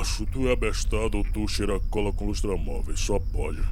macho, tu é abestado ou tu cheira cola com lustramóveis, só pode.